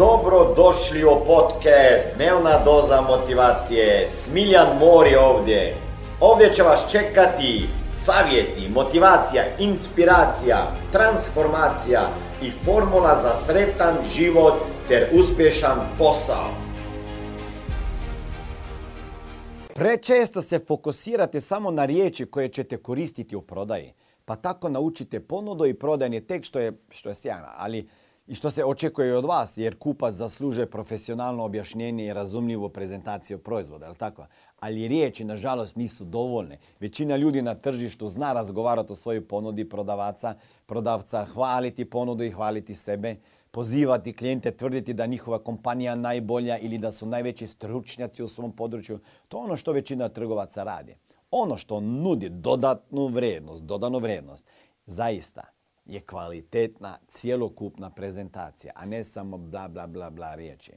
Dobro došli u podcast Dnevna doza motivacije. Smiljan Mor je ovdje. Ovdje će vas čekati savjeti, motivacija, inspiracija, transformacija i formula za sretan život ter uspješan posao. Prečesto se fokusirate samo na riječi koje ćete koristiti u prodaji. Pa tako naučite ponudu i prodajni tek što je, što je sjajno. Ali i što se očekuje od vas, jer kupac zaslužuje profesionalno objašnjenje i razumljivu prezentaciju proizvoda, je tako? Ali riječi, nažalost, nisu dovoljne. Većina ljudi na tržištu zna razgovarati o svojoj ponudi prodavaca, prodavca, hvaliti ponudu i hvaliti sebe, pozivati klijente, tvrditi da njihova kompanija najbolja ili da su najveći stručnjaci u svom području. To je ono što većina trgovaca radi. Ono što nudi dodatnu vrednost, dodanu vrednost, zaista je kvalitetna cjelokupna prezentacija, a ne samo bla bla bla bla riječi.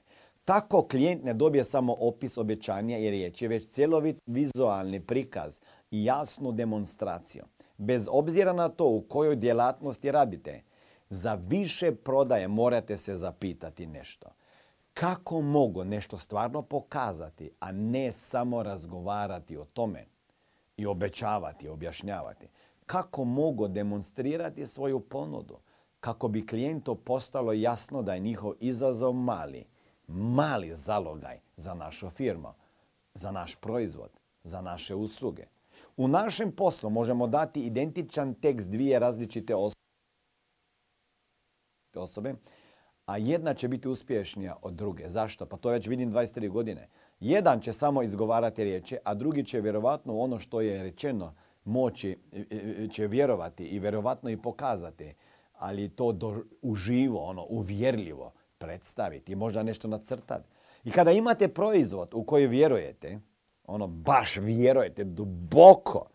Tako klijent ne dobije samo opis obećanja i riječi, već cjelovit vizualni prikaz i jasnu demonstraciju. Bez obzira na to u kojoj djelatnosti radite, za više prodaje morate se zapitati nešto. Kako mogu nešto stvarno pokazati, a ne samo razgovarati o tome i obećavati, objašnjavati? Kako mogu demonstrirati svoju ponudu kako bi klijentu postalo jasno da je njihov izazov mali, mali zalogaj za našu firmu, za naš proizvod, za naše usluge. U našem poslu možemo dati identičan tekst dvije različite osobe, a jedna će biti uspješnija od druge. Zašto? Pa to već vidim 23 godine. Jedan će samo izgovarati riječi, a drugi će vjerovatno ono što je rečeno moći će vjerovati i vjerovatno i pokazati, ali to do, uživo, ono, uvjerljivo predstaviti, možda nešto nacrtati. I kada imate proizvod u koji vjerujete, ono baš vjerujete duboko,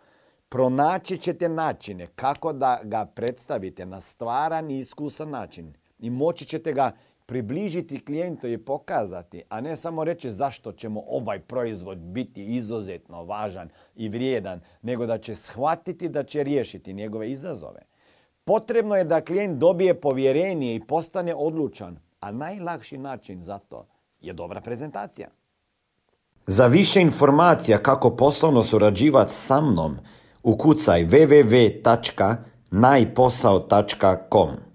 pronaći ćete načine kako da ga predstavite na stvaran i iskusan način. I moći ćete ga približiti klijentu i pokazati, a ne samo reći zašto ćemo ovaj proizvod biti izuzetno važan i vrijedan, nego da će shvatiti da će riješiti njegove izazove. Potrebno je da klijent dobije povjerenje i postane odlučan, a najlakši način za to je dobra prezentacija. Za više informacija kako poslovno surađivati sa mnom, ukucaj www.najposao.com.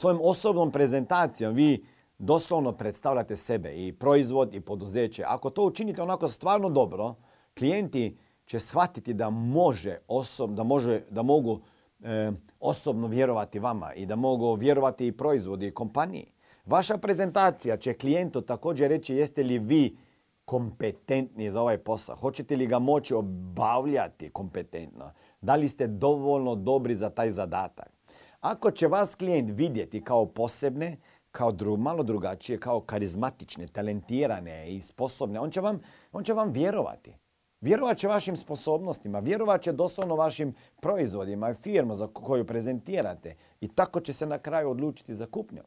Svojom osobnom prezentacijom vi doslovno predstavljate sebe i proizvod i poduzeće. Ako to učinite onako stvarno dobro, klijenti će shvatiti da može osob, da, može, da mogu e, osobno vjerovati vama i da mogu vjerovati i proizvodi i kompaniji. Vaša prezentacija će klijentu također reći jeste li vi kompetentni za ovaj posao. Hoćete li ga moći obavljati kompetentno? Da li ste dovoljno dobri za taj zadatak? Ako će vas klijent vidjeti kao posebne, kao dru, malo drugačije, kao karizmatične, talentirane i sposobne, on će vam, on će vam vjerovati. Vjerovat će vašim sposobnostima, vjerovat će doslovno vašim proizvodima i firma za koju prezentirate i tako će se na kraju odlučiti za kupnju.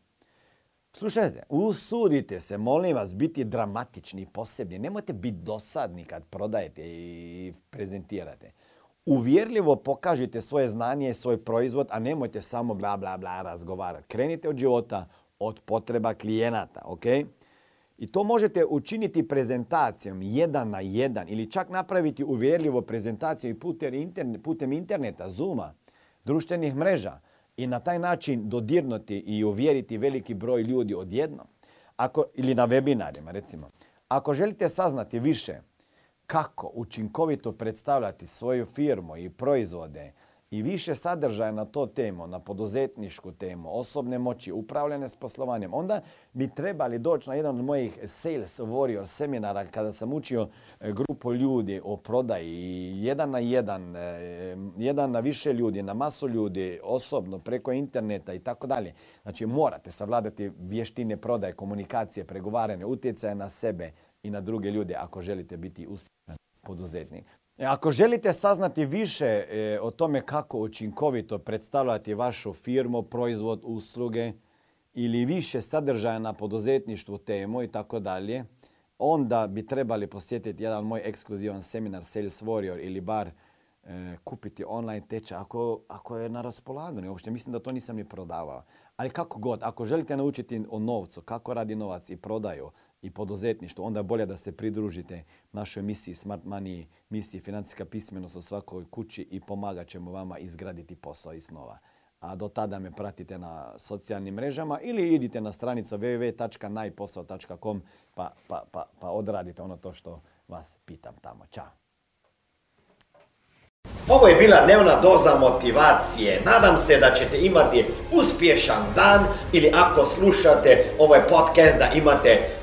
Slušajte, usudite se, molim vas, biti dramatični i posebni. Nemojte biti dosadni kad prodajete i prezentirate uvjerljivo pokažite svoje znanje i svoj proizvod, a nemojte samo bla bla bla razgovarati. Krenite od života, od potreba klijenata, ok? I to možete učiniti prezentacijom jedan na jedan ili čak napraviti uvjerljivo prezentaciju putem interneta, Zooma, društvenih mreža i na taj način dodirnuti i uvjeriti veliki broj ljudi odjednom. Ako, ili na webinarima recimo. Ako želite saznati više kako učinkovito predstavljati svoju firmu i proizvode i više sadržaja na to temu, na poduzetničku temu, osobne moći, upravljanje s poslovanjem, onda bi trebali doći na jedan od mojih Sales Warrior seminara kada sam učio e, grupu ljudi o prodaji, jedan na jedan, e, jedan na više ljudi, na masu ljudi, osobno, preko interneta i tako dalje. Znači morate savladati vještine prodaje, komunikacije, pregovarane, utjecaje na sebe i na druge ljude ako želite biti uspješni poduzetnik. E, ako želite saznati više e, o tome kako učinkovito predstavljati vašu firmu, proizvod, usluge ili više sadržaja na poduzetništvu temu i tako dalje, onda bi trebali posjetiti jedan moj ekskluzivan seminar Sales Warrior ili bar e, kupiti online tečaj ako, ako je na raspolaganju. Uopšte mislim da to nisam ni prodavao. Ali kako god, ako želite naučiti o novcu, kako radi novac i prodaju i poduzetništvo, onda je bolje da se pridružite našoj misiji Smart Money, misiji Financijska pismenost u svakoj kući i pomagat ćemo vama izgraditi posao i snova. A do tada me pratite na socijalnim mrežama ili idite na stranicu www.najposao.com pa, pa, pa, pa odradite ono to što vas pitam tamo. Ćao! Ovo je bila dnevna doza motivacije. Nadam se da ćete imati uspješan dan ili ako slušate ovaj podcast da imate